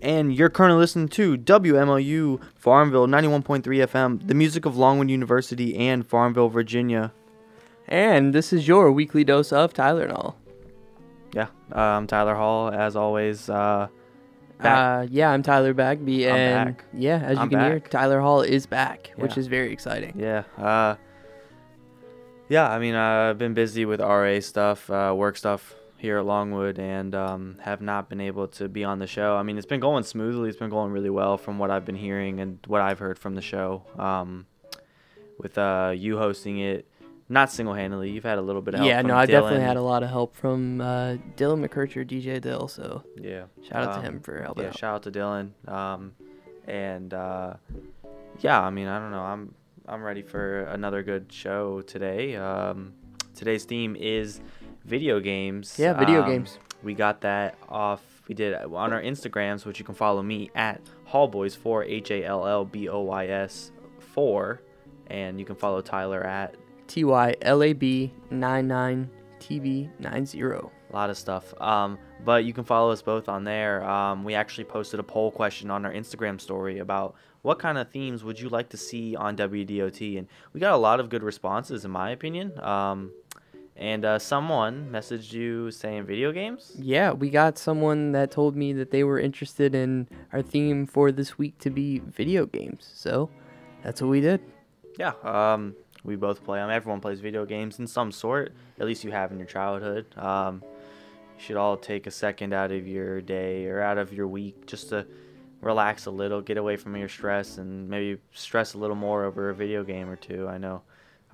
And you're currently listening to WMLU Farmville 91.3 FM, the music of Longwood University and Farmville, Virginia. And this is your weekly dose of Tylenol. Yeah, uh, I'm Tyler Hall, as always. Uh, back. Uh, yeah, I'm Tyler Bagby, and back. yeah, as you I'm can hear. Tyler Hall is back, which is very exciting. yeah, uh, yeah. I mean, uh, I've been busy with RA stuff, uh, work stuff here at Longwood, and um, have not been able to be on the show. I mean, it's been going smoothly. It's been going really well from what I've been hearing and what I've heard from the show. Um, with uh, you hosting it, not single-handedly. You've had a little bit of help. Yeah, no, I definitely had a lot of help from uh, Dylan McCurcher, DJ Dill. So Yeah. shout out to Um, him for helping yeah, out. shout out to Dylan. Um, and uh, yeah, I mean, I don't know. I'm I'm ready for another good show today. Um, today's theme is video games. Yeah, video Um, games. We got that off. We did on our Instagrams, which you can follow me at Hallboys4 H A L L B O Y S four, and you can follow Tyler at T Y L A B 99 TV 90. a lot of stuff. Um, but you can follow us both on there. Um, we actually posted a poll question on our Instagram story about what kind of themes would you like to see on WDOT, and we got a lot of good responses, in my opinion. Um, and uh, someone messaged you saying video games. Yeah, we got someone that told me that they were interested in our theme for this week to be video games. So that's what we did. Yeah. Um, we both play them. Everyone plays video games in some sort. At least you have in your childhood. Um, you should all take a second out of your day or out of your week just to relax a little, get away from your stress, and maybe stress a little more over a video game or two. I know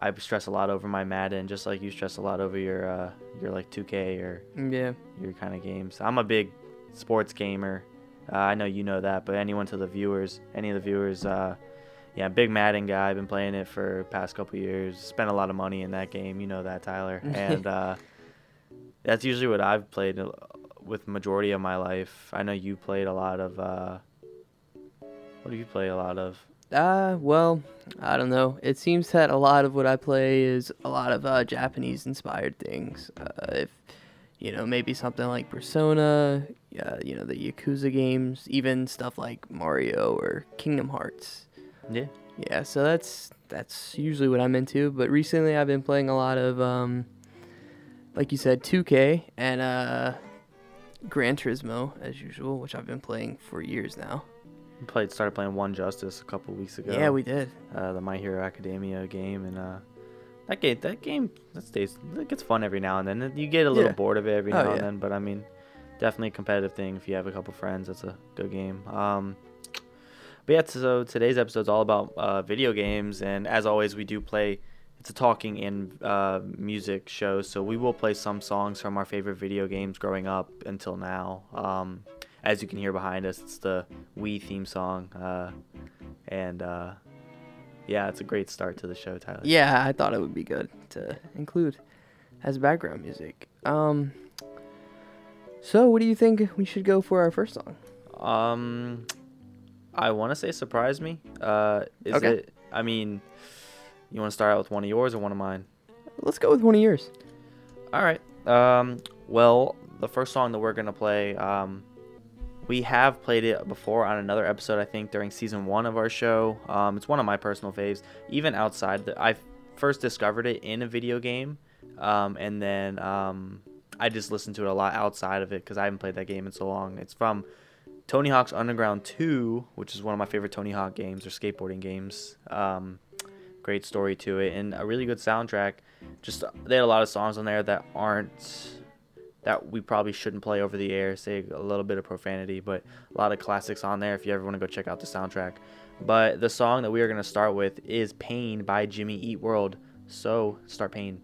I stress a lot over my Madden, just like you stress a lot over your uh, your like 2K or Yeah. your kind of games. I'm a big sports gamer. Uh, I know you know that, but anyone to the viewers, any of the viewers, uh, yeah, big Madden guy. I've been playing it for past couple years. Spent a lot of money in that game. You know that, Tyler. And uh, that's usually what I've played uh, with majority of my life. I know you played a lot of. Uh, what do you play a lot of? Uh, well, I don't know. It seems that a lot of what I play is a lot of uh, Japanese inspired things. Uh, if you know, maybe something like Persona, uh, you know, the Yakuza games, even stuff like Mario or Kingdom Hearts. Yeah. Yeah, so that's that's usually what I'm into. But recently, I've been playing a lot of, um, like you said, 2K and uh, Gran Turismo as usual, which I've been playing for years now. Played started playing One Justice a couple weeks ago. Yeah, we did. uh, the My Hero Academia game, and uh, that game that game that stays it gets fun every now and then. You get a little Yeah. bored of it every Oh, now and yeah. then, but I mean, definitely a competitive thing. If you have a couple friends, that's a good game. Um, but yeah, so today's episode is all about uh, video games, and as always, we do play. It's a talking and uh, music show, so we will play some songs from our favorite video games growing up until now. Um, as you can hear behind us, it's the Wii theme song, uh, and uh, yeah, it's a great start to the show, Tyler. Yeah, I thought it would be good to include as background music. Um, so what do you think we should go for our first song? Um, I want to say surprise me. Uh, is Okay. it? I mean, you want to start out with one of yours or one of mine? Let's go with one of yours. All right. Um, well, the first song that we're gonna play, um, we have played it before on another episode, I think, during season one of our show. Um, it's one of my personal faves. Even outside, the, I first discovered it in a video game, um, and then um, I just listened to it a lot outside of it because I haven't played that game in so long. It's from Tony Hawk's Underground 2, which is one of my favorite Tony Hawk games or skateboarding games. Um, great story to it and a really good soundtrack. Just they had a lot of songs on there that aren't that we probably shouldn't play over the air. Say a little bit of profanity, but a lot of classics on there if you ever want to go check out the soundtrack. But the song that we are going to start with is "Pain" by Jimmy Eat World. So start Pain.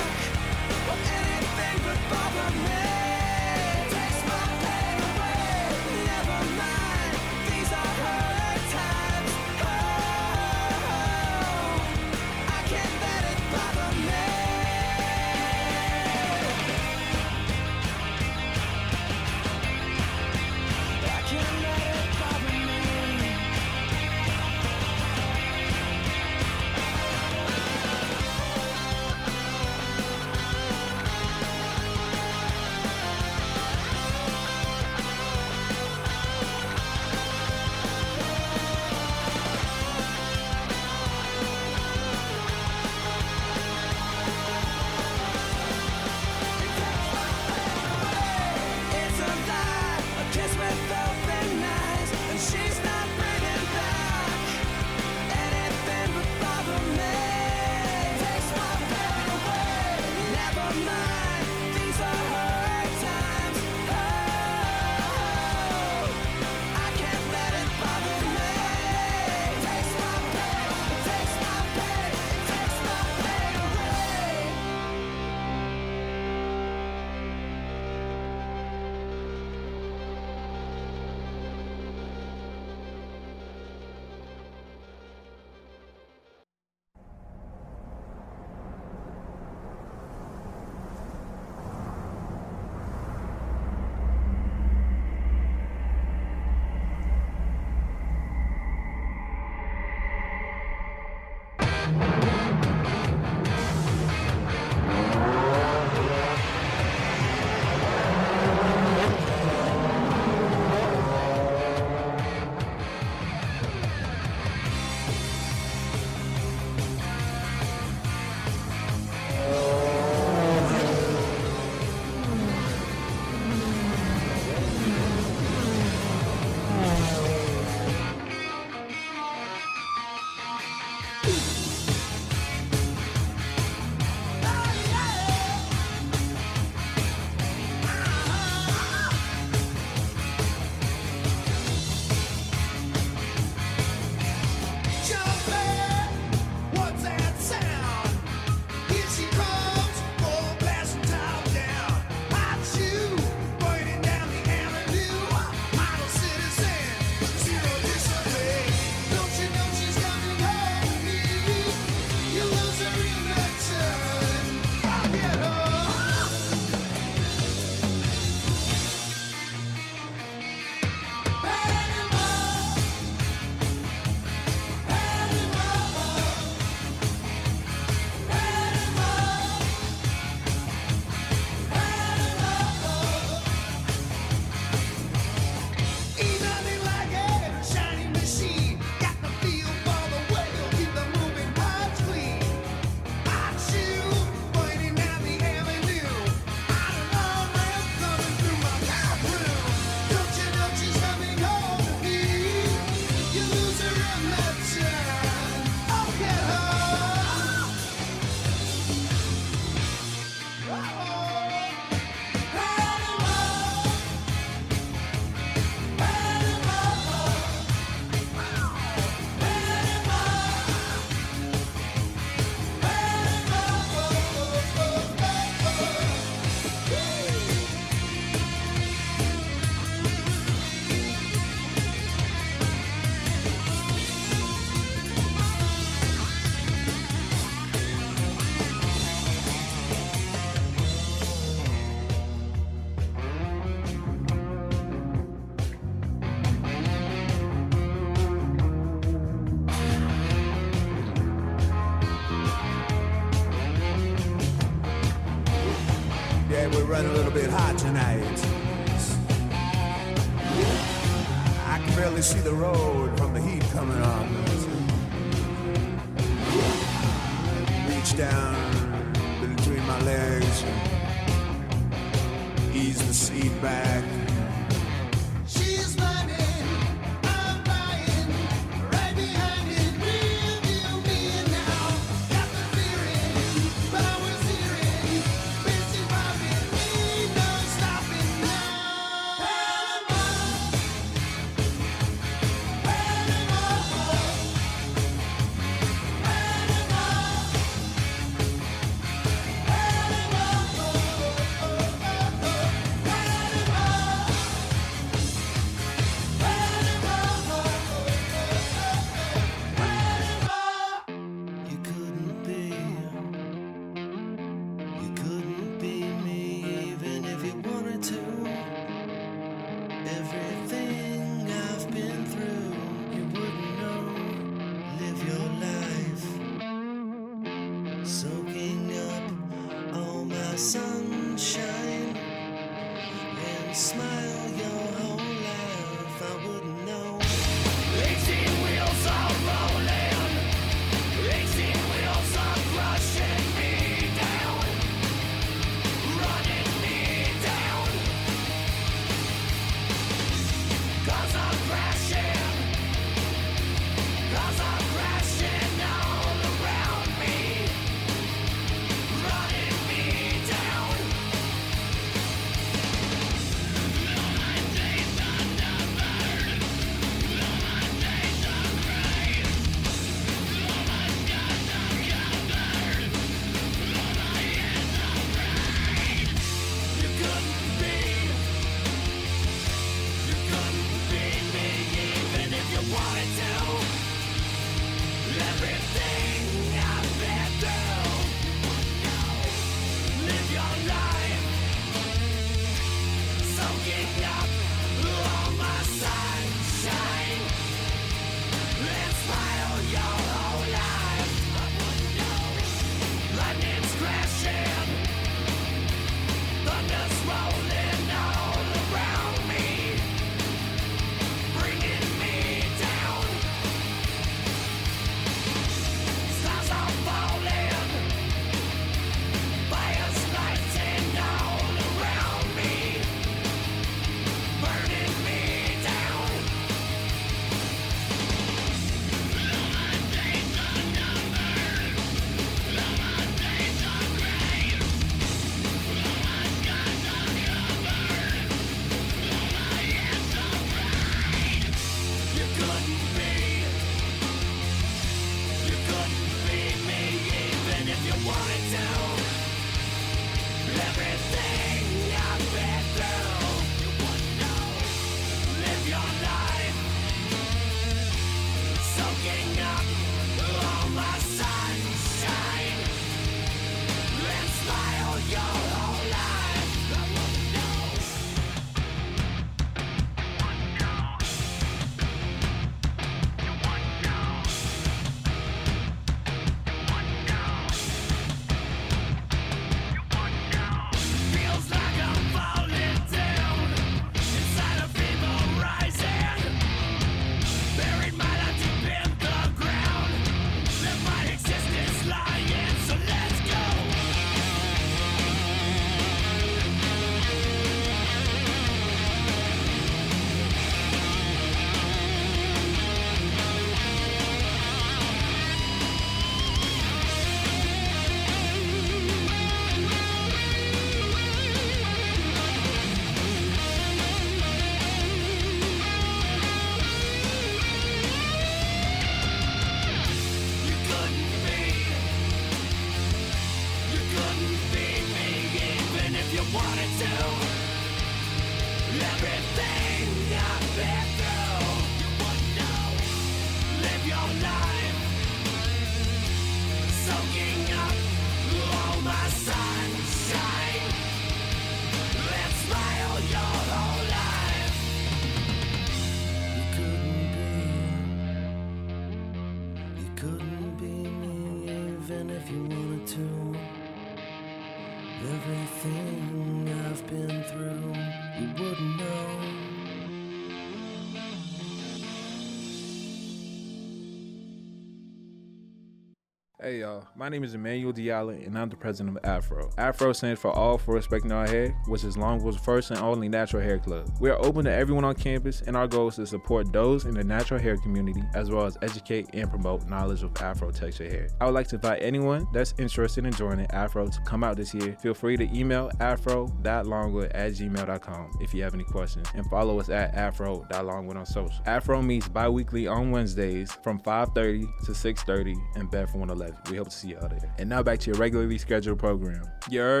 Y'all, my name is Emmanuel Diallo and I'm the president of Afro. Afro stands for All for Respecting Our Hair, which is Longwood's first and only natural hair club. We are open to everyone on campus and our goal is to support those in the natural hair community as well as educate and promote knowledge of Afro texture hair. I would like to invite anyone that's interested in joining Afro to come out this year. Feel free to email afro.longwood at gmail.com if you have any questions and follow us at afro.longwood on social. Afro meets bi-weekly on Wednesdays from 5.30 to 6.30 in Bedford 111. We hope to see you out there. And now back to your regularly scheduled program. Your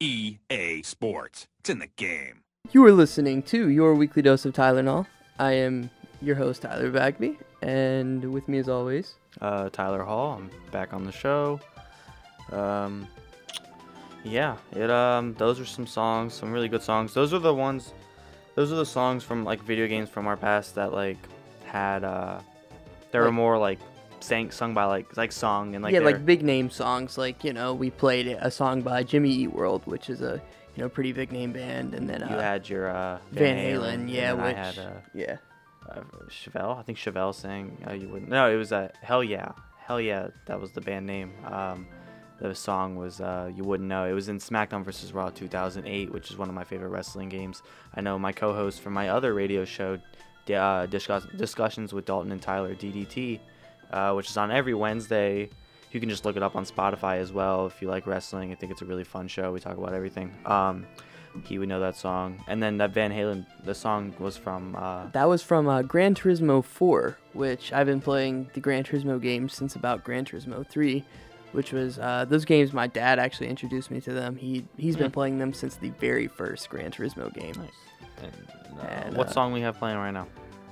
EA Sports. It's in the game. You are listening to your weekly dose of Tylenol. I am your host, Tyler Bagby, and with me as always, Uh, Tyler Hall. I'm back on the show. Um, yeah, it um, those are some songs, some really good songs. Those are the ones. Those are the songs from like video games from our past that like had uh, they were more like sang sung by like like song and like yeah, they're- like big name songs. Like you know, we played a song by Jimmy Eat World, which is a you know pretty big name band, and then you uh, had your uh, Van Halen, Halen, yeah, which I had uh, yeah, uh, Chevelle. I think Chevelle sang. Uh, you wouldn't. No, it was uh, Hell Yeah. Hell Yeah. That was the band name. Um, the song was uh, you wouldn't know. It was in SmackDown vs. Raw 2008, which is one of my favorite wrestling games. I know my co-host from my other radio show, uh, discuss- discussions with Dalton and Tyler DDT, uh, which is on every Wednesday. You can just look it up on Spotify as well if you like wrestling. I think it's a really fun show. We talk about everything. Um, he would know that song. And then that Van Halen, the song was from uh, that was from uh, Gran Turismo 4, which I've been playing the Gran Turismo games since about Gran Turismo 3, which was uh, those games. My dad actually introduced me to them. He he's been Hmm. playing them since the very first Gran Turismo game. Nice. And, uh, And, what uh, song we have playing right now?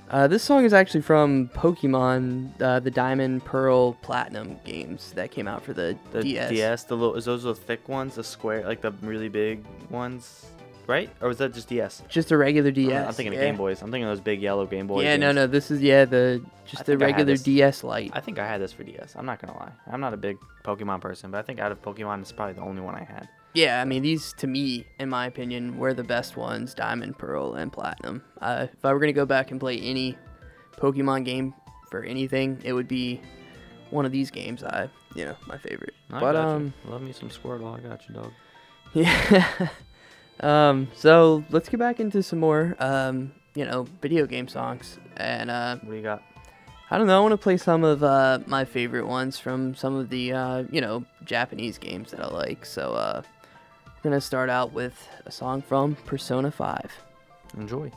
Uh, this song is actually from Pokemon, uh, the Diamond, Pearl, Platinum games that came out for the, The DS. the little is those the thick ones, the square, like the really big ones, right? Or was that just DS? Just a regular DS. I'm thinking yeah. of Game Boys. I'm thinking of those big yellow Game Boys. Yeah, no, games. no. This is yeah the just the I regular. DS Lite. I think I had this for DS. I'm not gonna lie. I'm not a big Pokemon person, but I think out of Pokemon, it's probably the only one I had. Yeah, I mean these to me, in my opinion, were the best ones: Diamond, Pearl, and Platinum. Uh, if I were gonna go back and play any Pokemon game for anything, it would be one of these games. I, you know, my favorite. I but um, you. love me some Squirtle. I got you, dog. yeah. um, so let's get back into some more, um, you know, video game songs. And uh, What do you got? I don't know. I want to play some of uh, my favorite ones from some of the uh, you know Japanese games that I like. So uh, we're gonna start out with a song from Persona 5. Enjoy.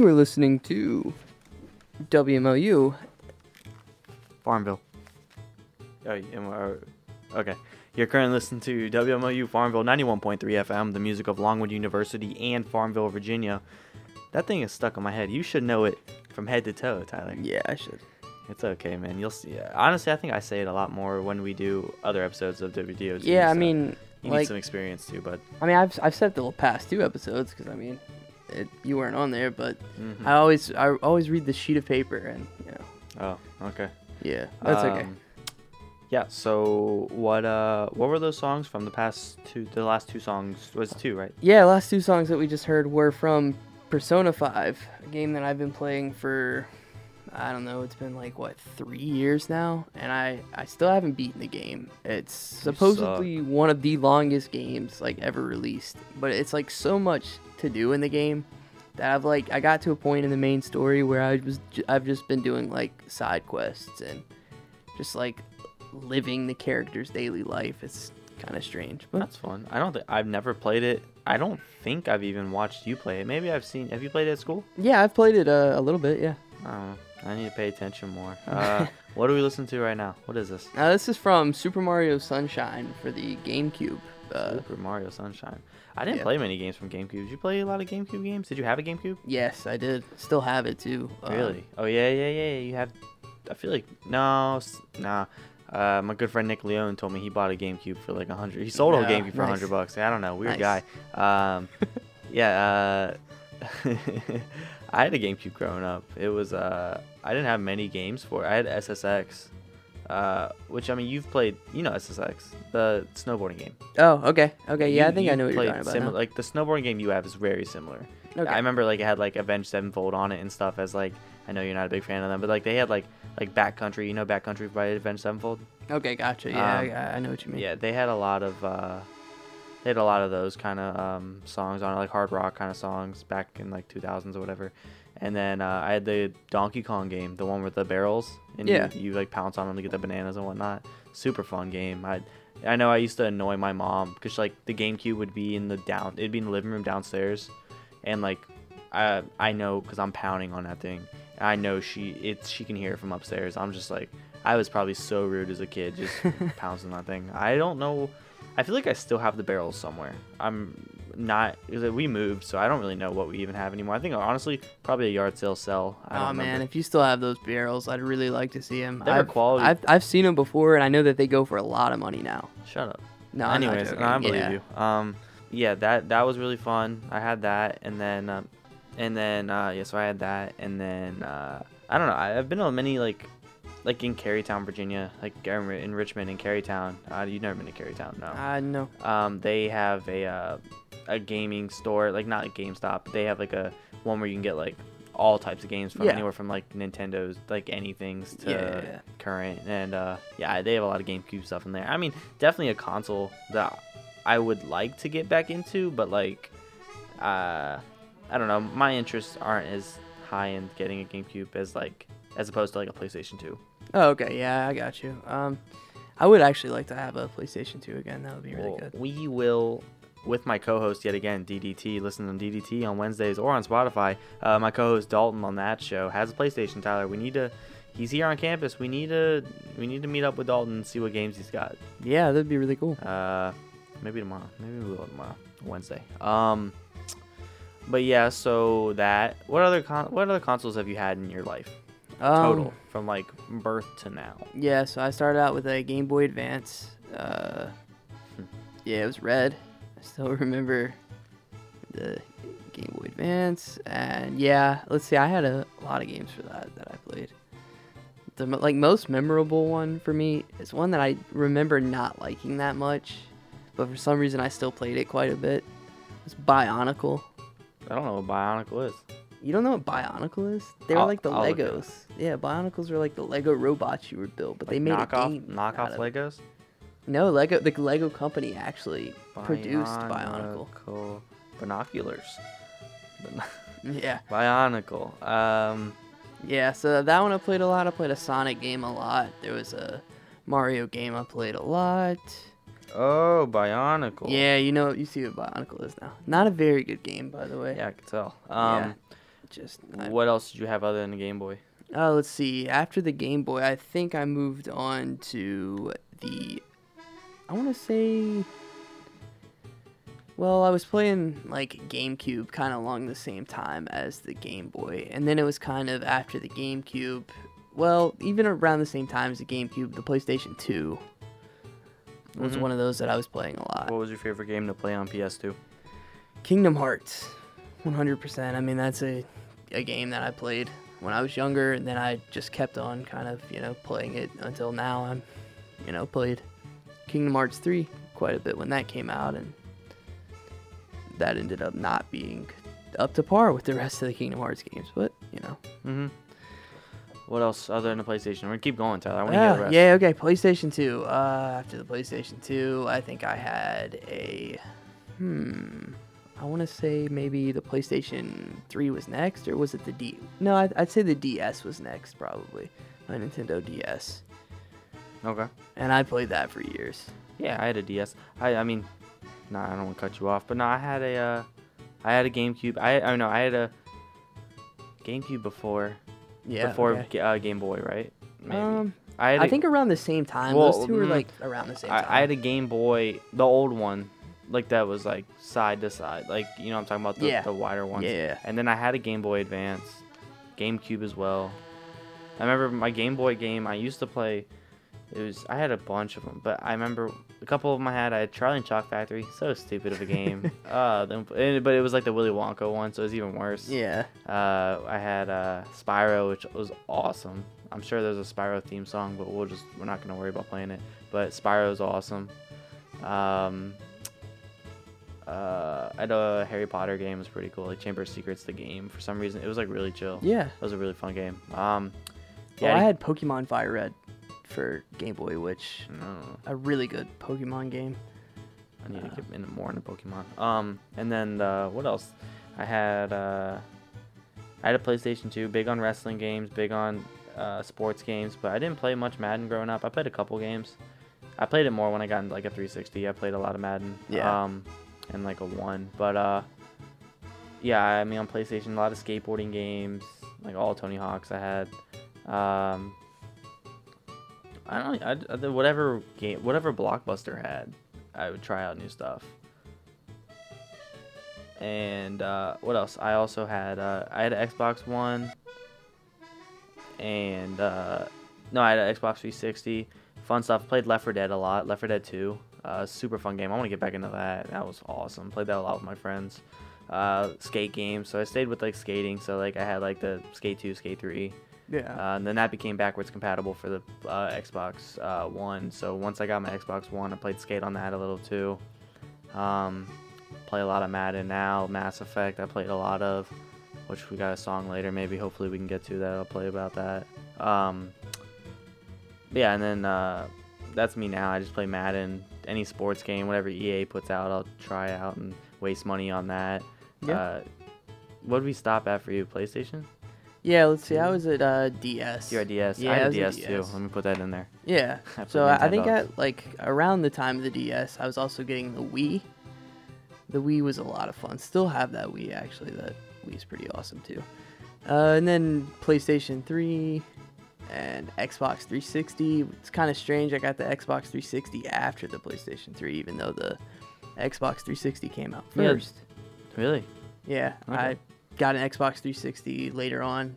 You are listening to WMLU Farmville. Oh, uh, okay. You're currently listening to WMLU Farmville 91.3 FM, the music of Longwood University and Farmville, Virginia. That thing is stuck in my head. You should know it from head to toe, Tyler. Yeah, I should. It's okay, man. You'll see. Uh, honestly, I think I say it a lot more when we do other episodes of WDOT. Yeah, so I mean, you like, need some experience too, but I mean, I've I've said the past two episodes because I mean, it, you weren't on there, but mm-hmm. I always I always read the sheet of paper and you know. Oh, okay. Yeah, that's um, okay. Yeah. So what uh what were those songs from the past two the last two songs was two right? Yeah, last two songs that we just heard were from Persona Five, a game that I've been playing for I don't know, it's been like what three years now, and I I still haven't beaten the game. It's supposedly one of the longest games like ever released, but it's like so much to do in the game that I've like I got to a point in the main story where I was I've just been doing like side quests and just like living the character's daily life. It's kind of strange, but That's fun. I don't think I've never played it. I don't think I've even watched you play it. Maybe I've seen. Have you played it at school? yeah, I've played it uh, a little bit, yeah. I. I need to pay attention more. Uh, what do we listen to right now? What is this? Now this is from Super Mario Sunshine for the GameCube. Uh, Super Mario Sunshine. I didn't yeah. play many games from GameCube. Did you play a lot of GameCube games? Did you have a GameCube? yes, I did. Still have it too. Um, Really? Oh yeah, yeah, yeah. You have. I feel like no, nah. Uh, my good friend Nick Leone told me he bought a GameCube for like a hundred. He sold a Yeah, GameCube for a nice. hundred bucks. I don't know, weird Nice. guy. Um, yeah. Uh, I had a GameCube growing up. It was uh, I didn't have many games for it. I had SSX, uh, which I mean you've played. You know SSX, the snowboarding game. Oh, okay, okay. Yeah, I think I you know what you're talking about. simi-. Like the snowboarding game you have is very similar. Okay. I remember like it had like Avenged Sevenfold on it and stuff. As like I know you're not a big fan of them, but like they had like like Bat Country. You know Bat Country by Avenged Sevenfold. Okay, gotcha. Yeah, Um, I, I know what you mean. Yeah, they had a lot of uh, they had a lot of those kind of um, songs on it, like hard rock kind of songs back in like 2000s or whatever. And then uh, I had the Donkey Kong game, the one with the barrels, and Yeah. you, you like pounce on them to get the bananas and whatnot. Super fun game. I I know I used to annoy my mom because like the GameCube would be in the down, it'd be in the living room downstairs, and like I I know because I'm pounding on that thing. I know she it's she can hear it from upstairs. I'm just like I was probably so rude as a kid, just pouncing on that thing. I don't know. I feel like I still have the barrels somewhere. I'm not. We moved, so I don't really know what we even have anymore. I think honestly, probably a yard sale sell. I Oh man, remember. if you still have those barrels, I'd really like to see them. They were I've, quality. I've, I've seen them before, and I know that they go for a lot of money now. Shut up. No, I'm not Anyways, no, I believe yeah. you. Um, yeah, that that was really fun. I had that, and then, um, and then, uh, yeah, so I had that, and then, uh, I don't know. I, I've been on many like, like in Carytown, Virginia, like in in Richmond and Carytown. Uh, you've never been to Carytown, no? I know. um, they have a uh, a gaming store, like not a GameStop. But they have like a one where you can get like all types of games from Yeah. anywhere from like Nintendo's, like anything's to Yeah, current, and uh, yeah, they have a lot of GameCube stuff in there. I mean, definitely a console that I would like to get back into, but like, uh, I don't know, my interests aren't as high in getting a GameCube as like as opposed to like a PlayStation Two. Oh, okay. Yeah, I got you. Um, I would actually like to have a PlayStation 2 again. That would be really Well, good. We will, with my co-host yet again, DDT. Listen to DDT on Wednesdays or on Spotify. Uh, my co-host Dalton on that show has a PlayStation. Tyler, we need to. He's here on campus. We need to. We need to meet up with Dalton and see what games he's got. Yeah, that'd be really cool. Uh, maybe tomorrow. Maybe we will tomorrow, Wednesday. Um, but yeah. So that. What other con- What other consoles have you had in your life total Um, from like birth to now? Yeah, so I started out with a Game Boy Advance. Uh, yeah, it was red. I still remember the Game Boy Advance, and yeah, let's see, I had a lot of games for that that I played. The like most memorable one for me is one that I remember not liking that much, but for some reason I still played it quite a bit. It's Bionicle. I don't know what Bionicle is. You don't know what Bionicle is? They were I'll- like the I'll look it. Legos. Yeah, Bionicles were like the Lego robots you would build, but they made knockoff, a game knockoff out of it. Legos. No, Lego. The Lego company actually produced Bionicle. Bionicle. Binoculars. Bin- Yeah, Bionicle. Um, yeah. So that one I played a lot. I played a Sonic game a lot. There was a Mario game I played a lot. oh, Bionicle. Yeah, you know, you see what Bionicle is now. Not a very good game, by the way. Yeah, I can tell. Um, Just. I, what else did you have other than the Game Boy? Uh, let's see. After the Game Boy, I think I moved on to the. I want to say. Well, I was playing like GameCube kind of along the same time as the Game Boy, and then it was kind of after the GameCube. Well, even around the same time as the GameCube, the PlayStation 2 was Mhm. one of those that I was playing a lot. What was your favorite game to play on PS2? Kingdom Hearts, 100%. I mean, that's a, a game that I played when I was younger, and then I just kept on kind of, you know, playing it until now. I'm you know, played Kingdom Hearts 3 quite a bit when that came out, and that ended up not being up to par with the rest of the Kingdom Hearts games. But you know, Mm-hmm. What else other than the PlayStation? We're gonna keep going, Tyler. I want to hear the yeah, rest. yeah, okay. PlayStation 2. Uh, after the PlayStation 2, I think I had a, hmm, I want to say maybe the PlayStation 3 was next, or was it the D? No, I'd, I'd say the DS was next, probably. My Nintendo DS, Okay. and I played that for years. Yeah, I had a DS. I I mean, nah, I don't want to cut you off, but no, I had a uh, I had a GameCube. I I know I had a GameCube before Yeah. before okay. Uh, Game Boy, right? Maybe. Um, I had I a- think around the same time. Well, Those two were mm, like around the same I, time. I had a Game Boy, the old one, like that was like side to side, like you know what I'm talking about the, Yeah. the wider ones. Yeah. And then I had a Game Boy Advance, GameCube as well. I remember my Game Boy game. I used to play. It was I had a bunch of them, but I remember a couple of them I had. I had Charlie and Chalk Factory. So stupid of a game. uh, then, but it was like the Willy Wonka one, so it was even worse. Yeah. Uh, I had uh, Spyro, which was awesome. I'm sure there's a Spyro theme song, but we'll just we're not gonna worry about playing it. But Spyro is awesome. Um, uh, I had a Harry Potter game. It was pretty cool. Like Chamber of Secrets, the game. For some reason, it was like really chill. Yeah. It was a really fun game. Um, Well, yeah, I had Pokemon Fire Red for Game Boy, which No, a really good Pokemon game. I need to get into more into Pokemon. Um, and then uh, what else? I had uh, I had a PlayStation 2, big on wrestling games, big on uh, sports games, but I didn't play much Madden growing up. I played a couple games. I played it more when I got into like a 360. I played a lot of Madden. Yeah. Um, and like a one, but uh, yeah. I mean on PlayStation, a lot of skateboarding games, like all Tony Hawks. I had. Um, I don't. I, I whatever game, whatever Blockbuster had, I would try out new stuff. And uh, what else? I also had. Uh, I had an Xbox One. And uh, no, I had an Xbox 360. Fun stuff. Played Left 4 Dead a lot. Left 4 Dead 2. Uh, super fun game. I want to get back into that. That was awesome. Played that a lot with my friends. Uh, skate games. So I stayed with like skating. So like I had like the Skate 2, Skate 3. Yeah. Uh, and then that became backwards compatible for the uh, Xbox uh, One. So once I got my Xbox One, I played Skate on that a little too. Um, play a lot of Madden now. Mass Effect, I played a lot of, which we got a song later. Maybe hopefully we can get to that. I'll play about that. Um, yeah, and then uh, that's me now. I just play Madden, any sports game, whatever EA puts out, I'll try out and waste money on that. Yeah. Uh, what did we stop at for you? PlayStation? yeah, let's see. I was at uh, DS. You're a DS. Yeah, I had I a DS, too. DS. Let me put that in there. Yeah. I So I, I think at like around the time of the DS, I was also getting the Wii. The Wii was a lot of fun. Still have that Wii actually. That Wii's pretty awesome too. Uh, and then PlayStation 3 and Xbox 360. It's kind of strange. I got the Xbox 360 after the PlayStation 3, even though the Xbox 360 came out Yeah. first. Really? Yeah, Okay. I got an Xbox 360 later on.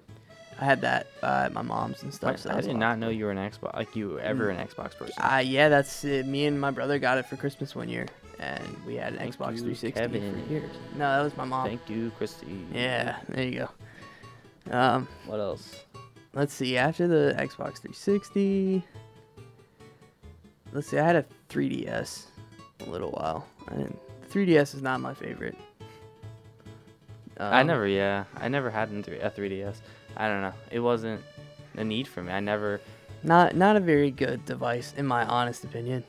I had that uh, at my mom's and I, stuff. so that I did not know you were an Xbox, like you were ever an Xbox person. Uh, yeah, that's it. Me and my brother got it for Christmas one year, and we had an Thank Xbox you, 360 Kevin. for years. No, that was my mom. Thank you, Christy. yeah, there you go. Um, What else? Let's see. After the Xbox 360, let's see. I had a 3DS a little while. I didn't, 3DS is not my favorite. I Um, never, yeah, I never had a 3DS. I don't know. It wasn't a need for me. I never. Not not a very good device, in my honest opinion.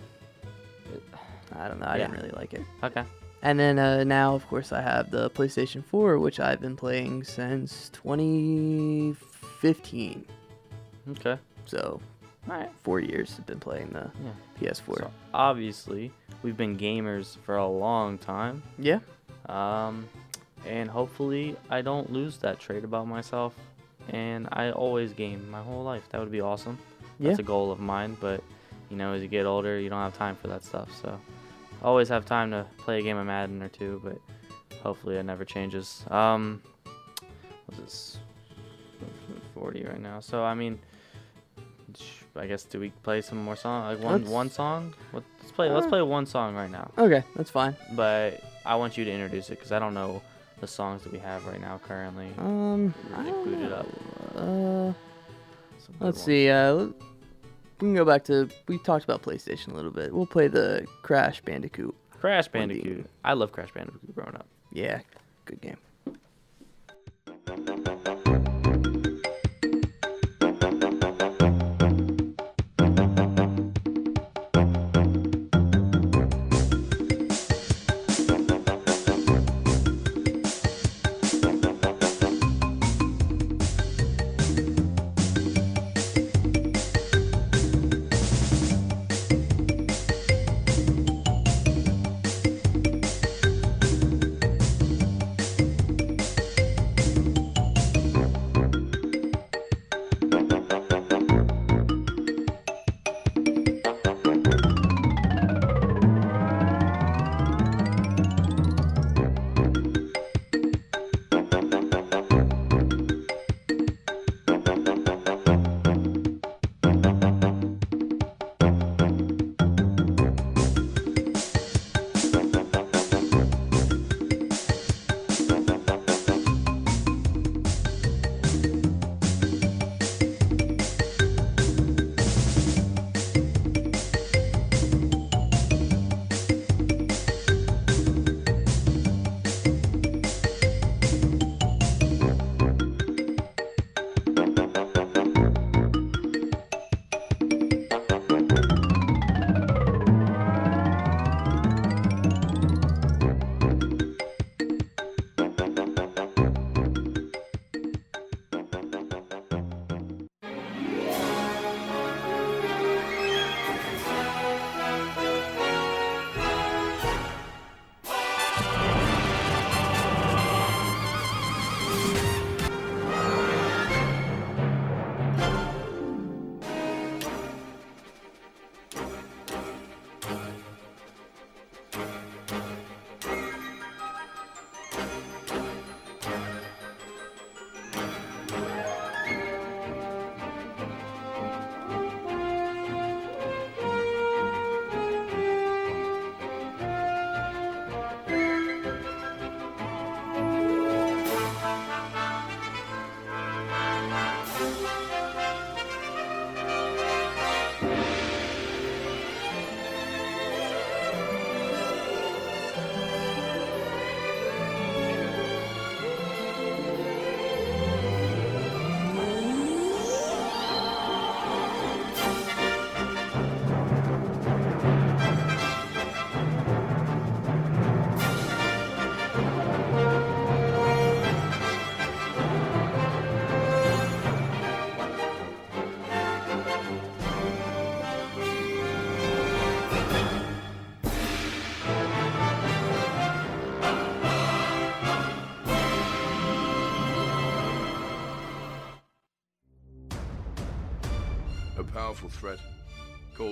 I don't know. I didn't really like it. Okay. And then uh, now, of course, I have the PlayStation 4, which I've been playing since 2015. Okay. So, All right. four years I've been playing the Yeah. PS4. So obviously, we've been gamers for a long time. yeah. Um, and hopefully, I don't lose that trait about myself. And I always game my whole life. That would be awesome. That's Yeah. a goal of mine. But you know, as you get older, you don't have time for that stuff. So, I always have time to play a game of Madden or two. But hopefully, it never changes. Um, what's this? 40 right now. So I mean, I guess do we play some more song? Like one Let's- one song? Let's play. Let's Uh, play one song right now Okay, that's fine. but I want you to introduce it because I don't know the songs that we have right now currently. Um, I don't boot it up. Uh, let's see. Uh, we can go back to we talked about PlayStation a little bit. We'll play the Crash Bandicoot. Crash Bandicoot. I love Crash Bandicoot growing up. Yeah, good game.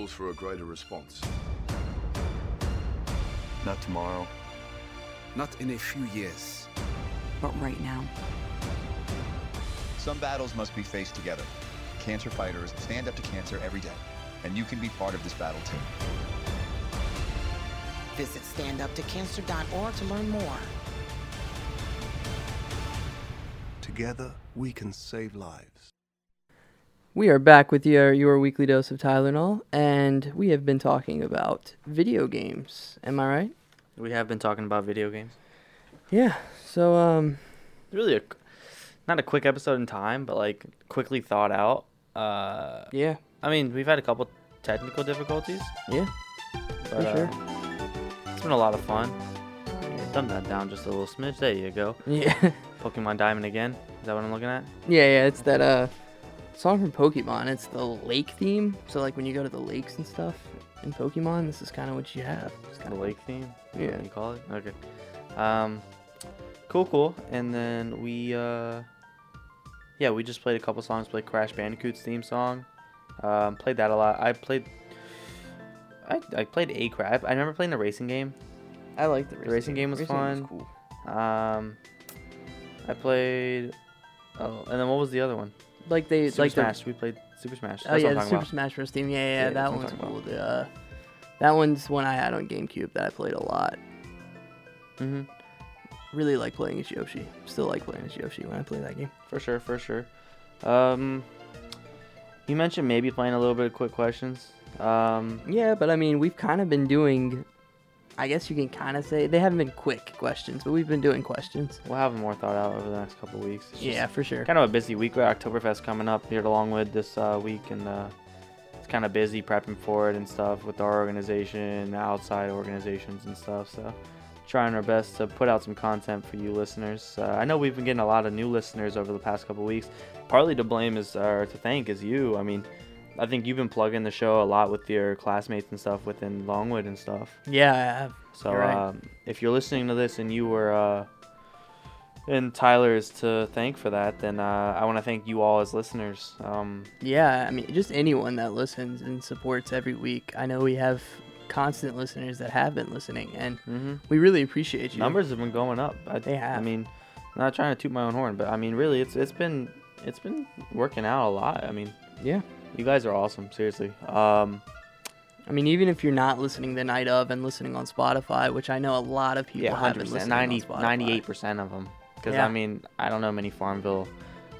Calls for a greater response. Not tomorrow. Not in a few years. But right now, Some battles must be faced together. Cancer fighters stand up to cancer every day, and you can be part of this battle too. visit standuptocancer.org to learn more. Together, we can save lives. We are back with your your weekly dose of Tylenol, and we have been talking about video games. Am I right? We have been talking about video games. Yeah. So um, Really, a, not a quick episode in time, but like quickly thought out. Uh, yeah, I mean, we've had a couple technical difficulties, yeah, but for sure. uh, it's been a lot of fun. Yeah, dumb that down just a little smidge. There you go. Yeah, Pokemon Diamond again. Is that what I'm looking at? yeah, yeah. It's that uh song from Pokemon. It's the lake theme. So like when you go to the lakes and stuff in Pokemon, this is kind of what you have. It's kind of lake theme. Yeah. You call it? Okay. Um, cool, cool. And then we, uh, yeah, we just played a couple songs. Played Crash Bandicoot's theme song. Um, played that a lot. I played. I, I played a crap. I remember playing the racing game. I like the The racing, racing game was fun. cool. Um, I played. Oh, and then what was the other one? Like they Super like the Smash. We played Super Smash. Oh yeah, the Super talking Smash Bros. theme. Yeah, yeah, Yeah, yeah, that one's cool. about. The, uh, that one's one I had on GameCube that I played a lot. about. hmm Really like playing as Yoshi. Still like playing as Yoshi when I play that game. For sure, for sure. Um, You mentioned maybe playing a little bit of quick questions. Um, Yeah, but I mean, we've kind of been doing. I guess you can kind of say they haven't been quick questions, but we've been doing questions. we'll have them more thought out over the next couple of weeks. Yeah, for sure. Kind of a busy week. with Oktoberfest coming up here along with this uh, week, and uh, it's kind of busy prepping for it and stuff with our organization, outside organizations and stuff. So, trying our best to put out some content for you listeners. Uh, I know we've been getting a lot of new listeners over the past couple of weeks. Partly to blame is, or to thank, is you. I mean, I think you've been plugging the show a lot with your classmates and stuff within Longwood and stuff. Yeah, I have. So You're right. um, if you're listening to this and you were uh, and Tyler is to thank for that, then uh, I want to thank you all as listeners. Um, Yeah, I mean, just anyone that listens and supports every week. I know we have constant listeners that have been listening, and Mhm. we really appreciate you. numbers have been going up. I, They have. I mean, not trying to toot my own horn, but I mean, really, it's it's been it's been working out a lot. I mean, Yeah. You guys are awesome. Seriously. Um, I mean, even if you're not listening the night of and listening on Spotify, which I know a lot of people yeah, have been listening 90, on Spotify. 98 percent of them. Because Yeah. I mean, I don't know many Farmville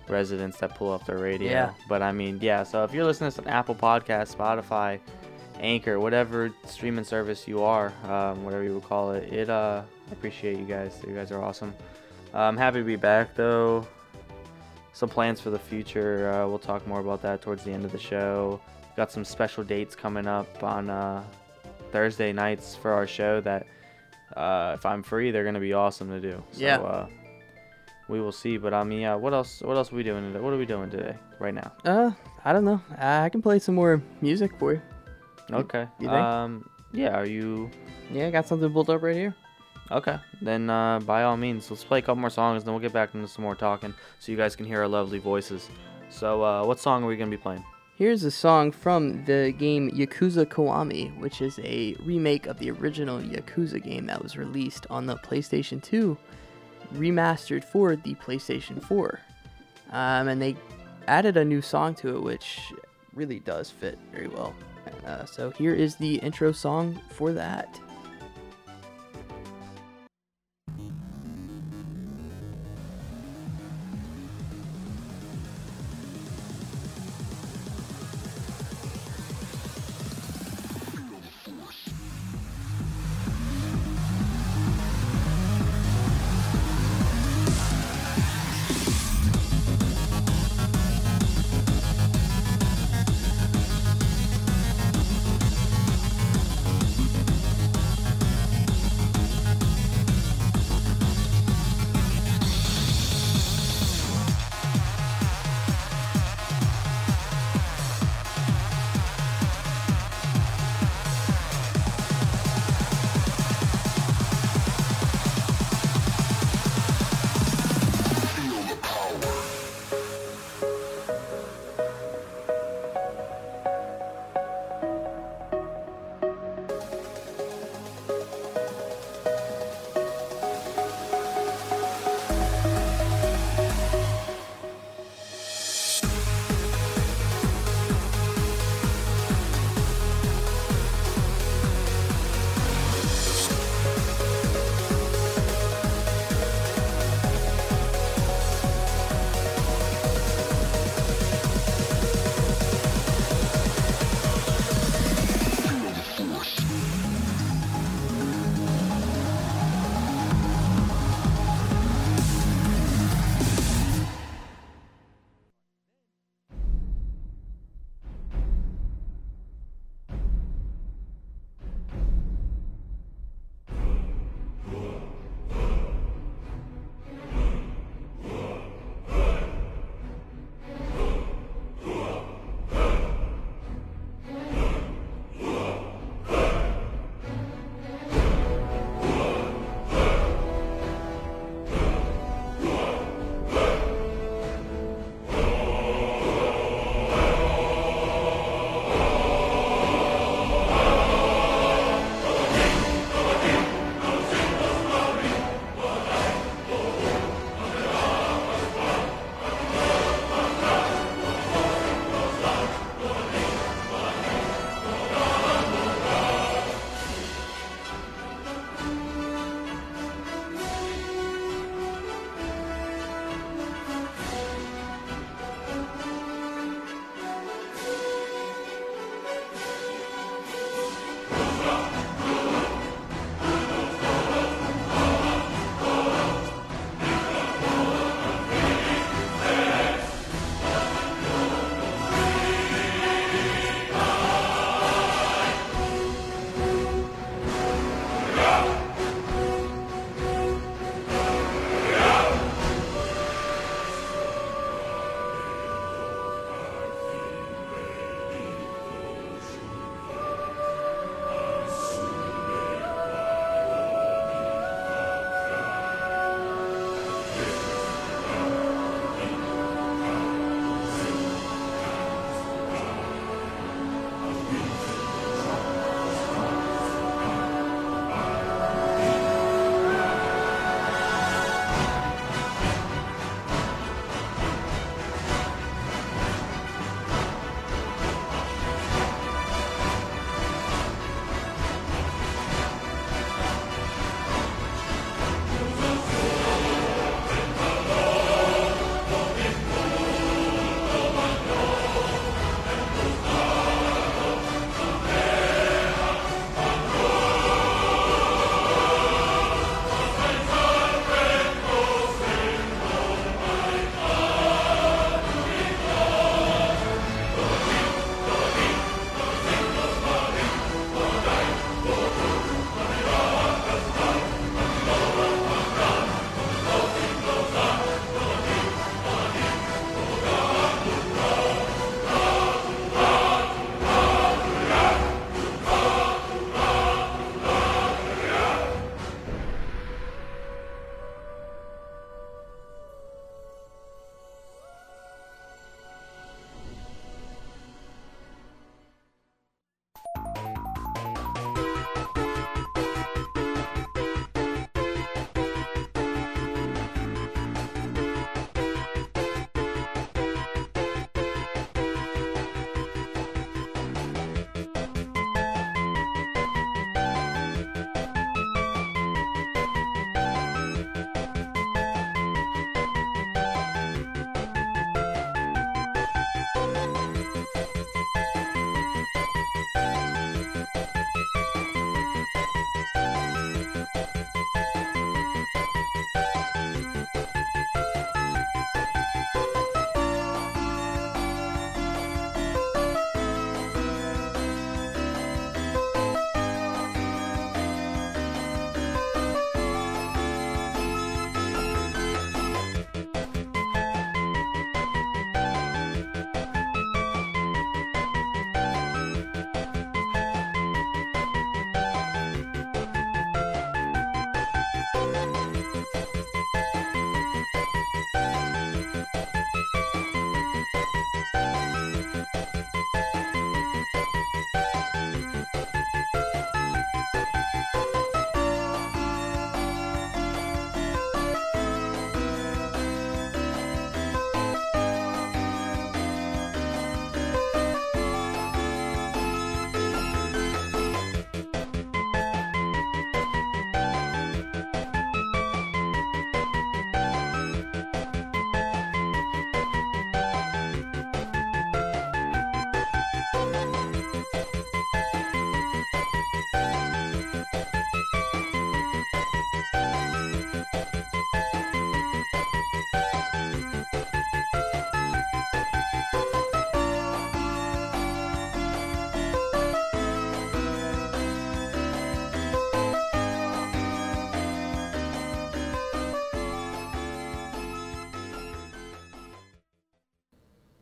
residents that pull up their radio. Yeah. But I mean, yeah. So if you're listening to Apple Podcast, Spotify, Anchor, whatever streaming service you are, um, whatever you would call it, it uh, I appreciate you guys. You guys are awesome. I'm happy to be back though. Some plans for the future. Uh, we'll talk more about that towards the end of the show. Got some special dates coming up on uh, Thursday nights for our show that uh, if I'm free, they're gonna be awesome to do. So, Yeah. Uh, we will see. But I mean, yeah. What else? What else are we doing today? What are we doing today? Right now? Uh, I don't know. I can play some more music for you. Okay. you think? Um. Yeah. Are you? Yeah, I got something built up right here. Okay. Then uh, by all means, let's play a couple more songs, then we'll get back into some more talking, so you guys can hear our lovely voices. So, uh, what song are we gonna be playing? Here's a song from the game Yakuza Kiwami, which is a remake of the original Yakuza game that was released on the PlayStation 2, remastered for the PlayStation 4. Um, and they added a new song to it, which really does fit very well. Uh, so here is the intro song for that.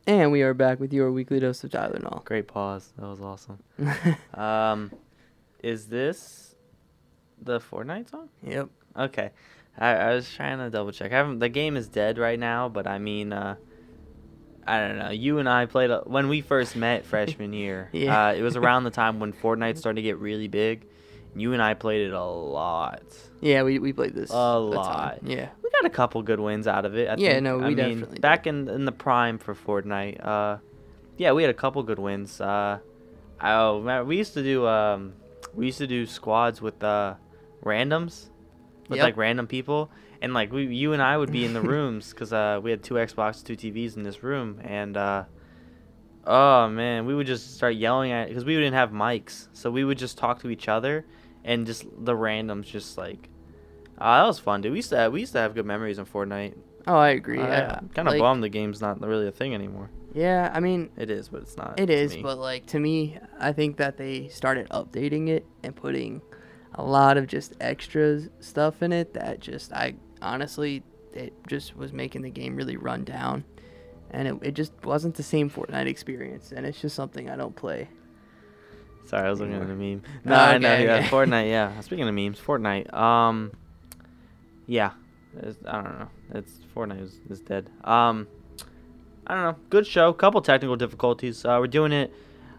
And we are back with your weekly dose of Tylenol. Great pause. That was awesome. um, is this the Fortnite song? Yep. Okay. I, I was trying to double check. I haven't. The game is dead right now, but I mean, uh, I don't know. You and I played a, when we first met freshman year. Yeah. Uh, it was around the time when Fortnite started to get really big. You and I played it a lot. Yeah, we, we played this A time. lot. Yeah. We got a couple good wins out of it. I Yeah, think. no, I we mean, definitely back in in the prime for Fortnite. Uh, yeah, we had a couple good wins. Uh, oh, man, we used to do um, we used to do squads with uh, randoms, with Yep. like random people, and like we, you and I would be in the rooms because uh, we had two Xbox, two TVs in this room, and uh, oh man, we would just start yelling at because we didn't have mics, so we would just talk to each other, and just the randoms just like. Uh, that was fun, dude. We used to have, we used to have good memories in Fortnite. Oh, I agree. Uh, I- kind of like- bummed the game's not really a thing anymore. Yeah, I mean, It is, but it's not. It is, me. but like to me, I think that they started updating it and putting a lot of just extra stuff in it that just I honestly it just was making the game really run down. And it, it just wasn't the same Fortnite experience, and it's just something I don't play. Sorry, I was looking at the meme. No, I know. okay, Yeah, okay. Fortnite. Yeah. Speaking of memes, Fortnite. Um, yeah, it's, I don't know. It's Fortnite is, is dead. Um, I don't know. Good show. Couple technical difficulties. Uh, we're doing it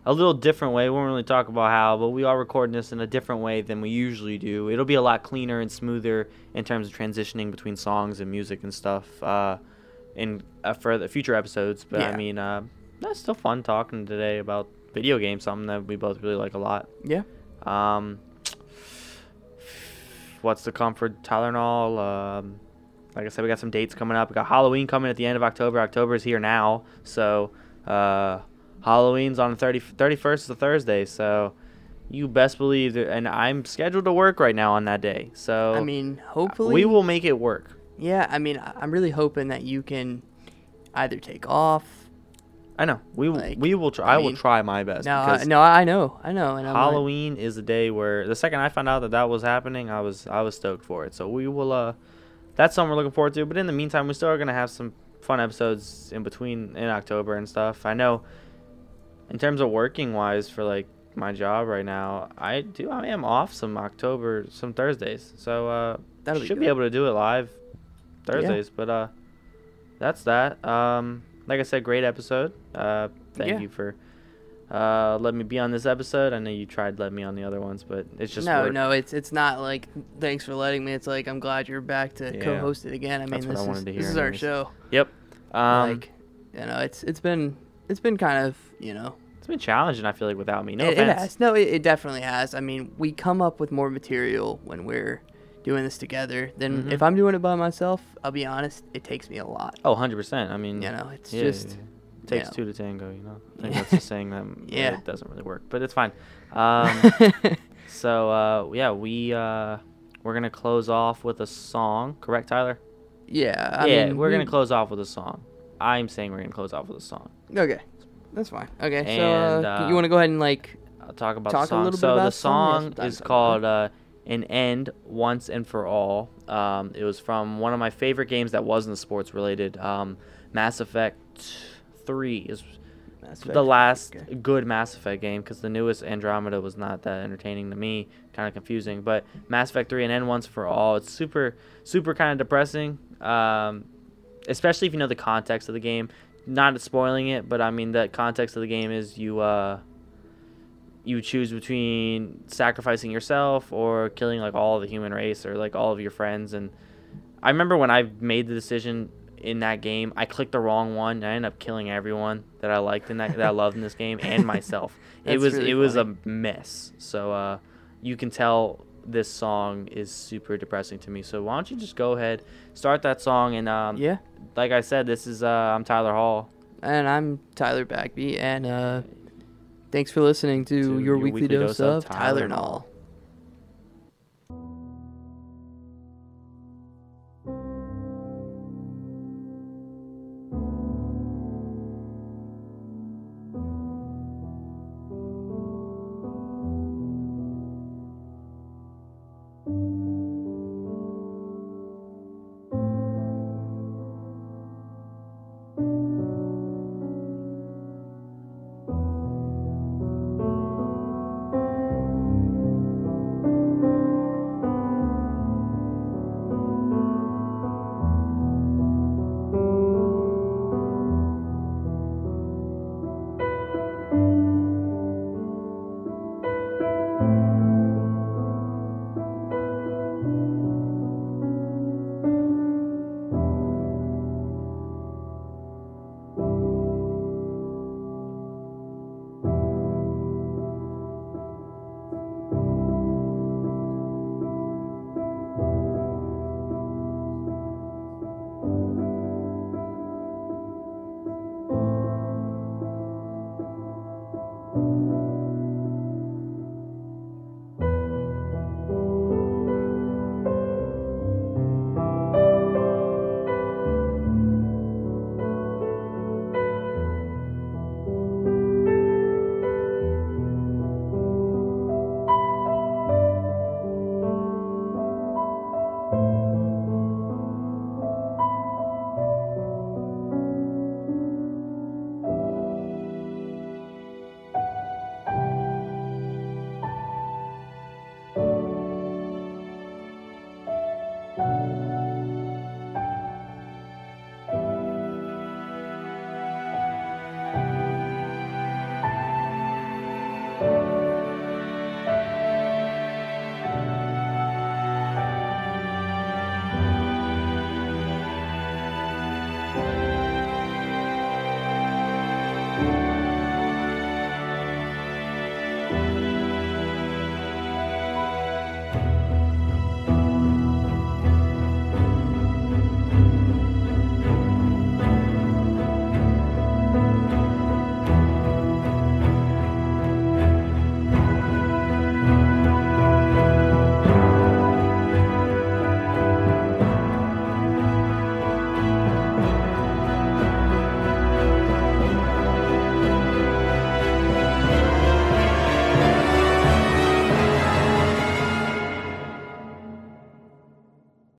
a little different way. We won't really talk about how, but we are recording this in a different way than we usually do. It'll be a lot cleaner and smoother in terms of transitioning between songs and music and stuff. Uh, in uh, for the future episodes. But I mean, uh, that's still fun talking today about video game, something that we both really like a lot. Yeah. Um, what's the comfort Tylenol? Um, like I said, we got some dates coming up. We got Halloween coming at the end of October. October is here now, so uh, Halloween's on the 30, 31st is a Thursday. So you best believe that, and I'm scheduled to work right now on that day. So I mean, hopefully we will make it work. Yeah, I mean, I'm really hoping that you can either take off. I know we will. Like, we will. Try, I I, will try my best. No, I, no, I know, I know, and I'm like- Halloween is a day where the second I found out that that was happening, I was I was stoked for it. So we will. Uh, that's something we're looking forward to. But in the meantime, we still are gonna have some fun episodes in between in October and stuff. I know. In terms of working wise for like my job right now, I do I am off some October some Thursdays. So uh, That'll be should be good. able to do it live Thursdays. But uh, that's that. Um, like I said, great episode. Uh, thank Yeah. you for uh letting me be on this episode. I know you tried letting me on the other ones, but it's just no, work. no, it's it's not like thanks for letting me. It's like I'm glad you're back to Yeah. co-host it again. I mean, this I is this is our show. Yep. Um, like, you know, it's it's been it's been kind of you know. it's been challenging. I feel like without me. No it, it has. No, it, it definitely has. I mean, we come up with more material when we're doing this together than Mhm. if I'm doing it by myself. I'll be honest, it takes me a lot. Oh, 100 percent. I mean, You know, it's yeah, just, yeah, yeah. you takes know. two to tango. You know, I think that's the saying that Yeah. it doesn't really work, but it's fine. Um, so uh, yeah, we uh, we're gonna close off with a song, correct, Tyler? Yeah. I yeah, mean, we're gonna close off with a song. I'm saying we're gonna close off with a song. Okay, that's fine. Okay, And, so uh, you want to go ahead and like I'll talk about Talk a the song. little bit about the song? song is called uh, "An End Once and for All." Um, it was from one of my favorite games that wasn't sports related. Um, Mass Effect Three is Mass the last okay. good Mass Effect game because the newest Andromeda was not that entertaining to me. Kind of confusing, but Mass Effect Three and End Once for All. It's super, super kind of depressing. Um, especially if you know the context of the game. Not spoiling it, but I mean the context of the game is you uh you choose between sacrificing yourself or killing like all the human race or like all of your friends and I remember when I made the decision in that game, I clicked the wrong one and I ended up killing everyone that I liked in that that I loved in this game and myself. it was really it was a mess. So uh you can tell this song is super depressing to me. So why don't you just go ahead, start that song and um Yeah. like I said, this is uh I'm Tyler Hall. And I'm Tyler Bagby, and uh, thanks for listening to, To your, weekly, dose, of Tyler Tylenol. Null.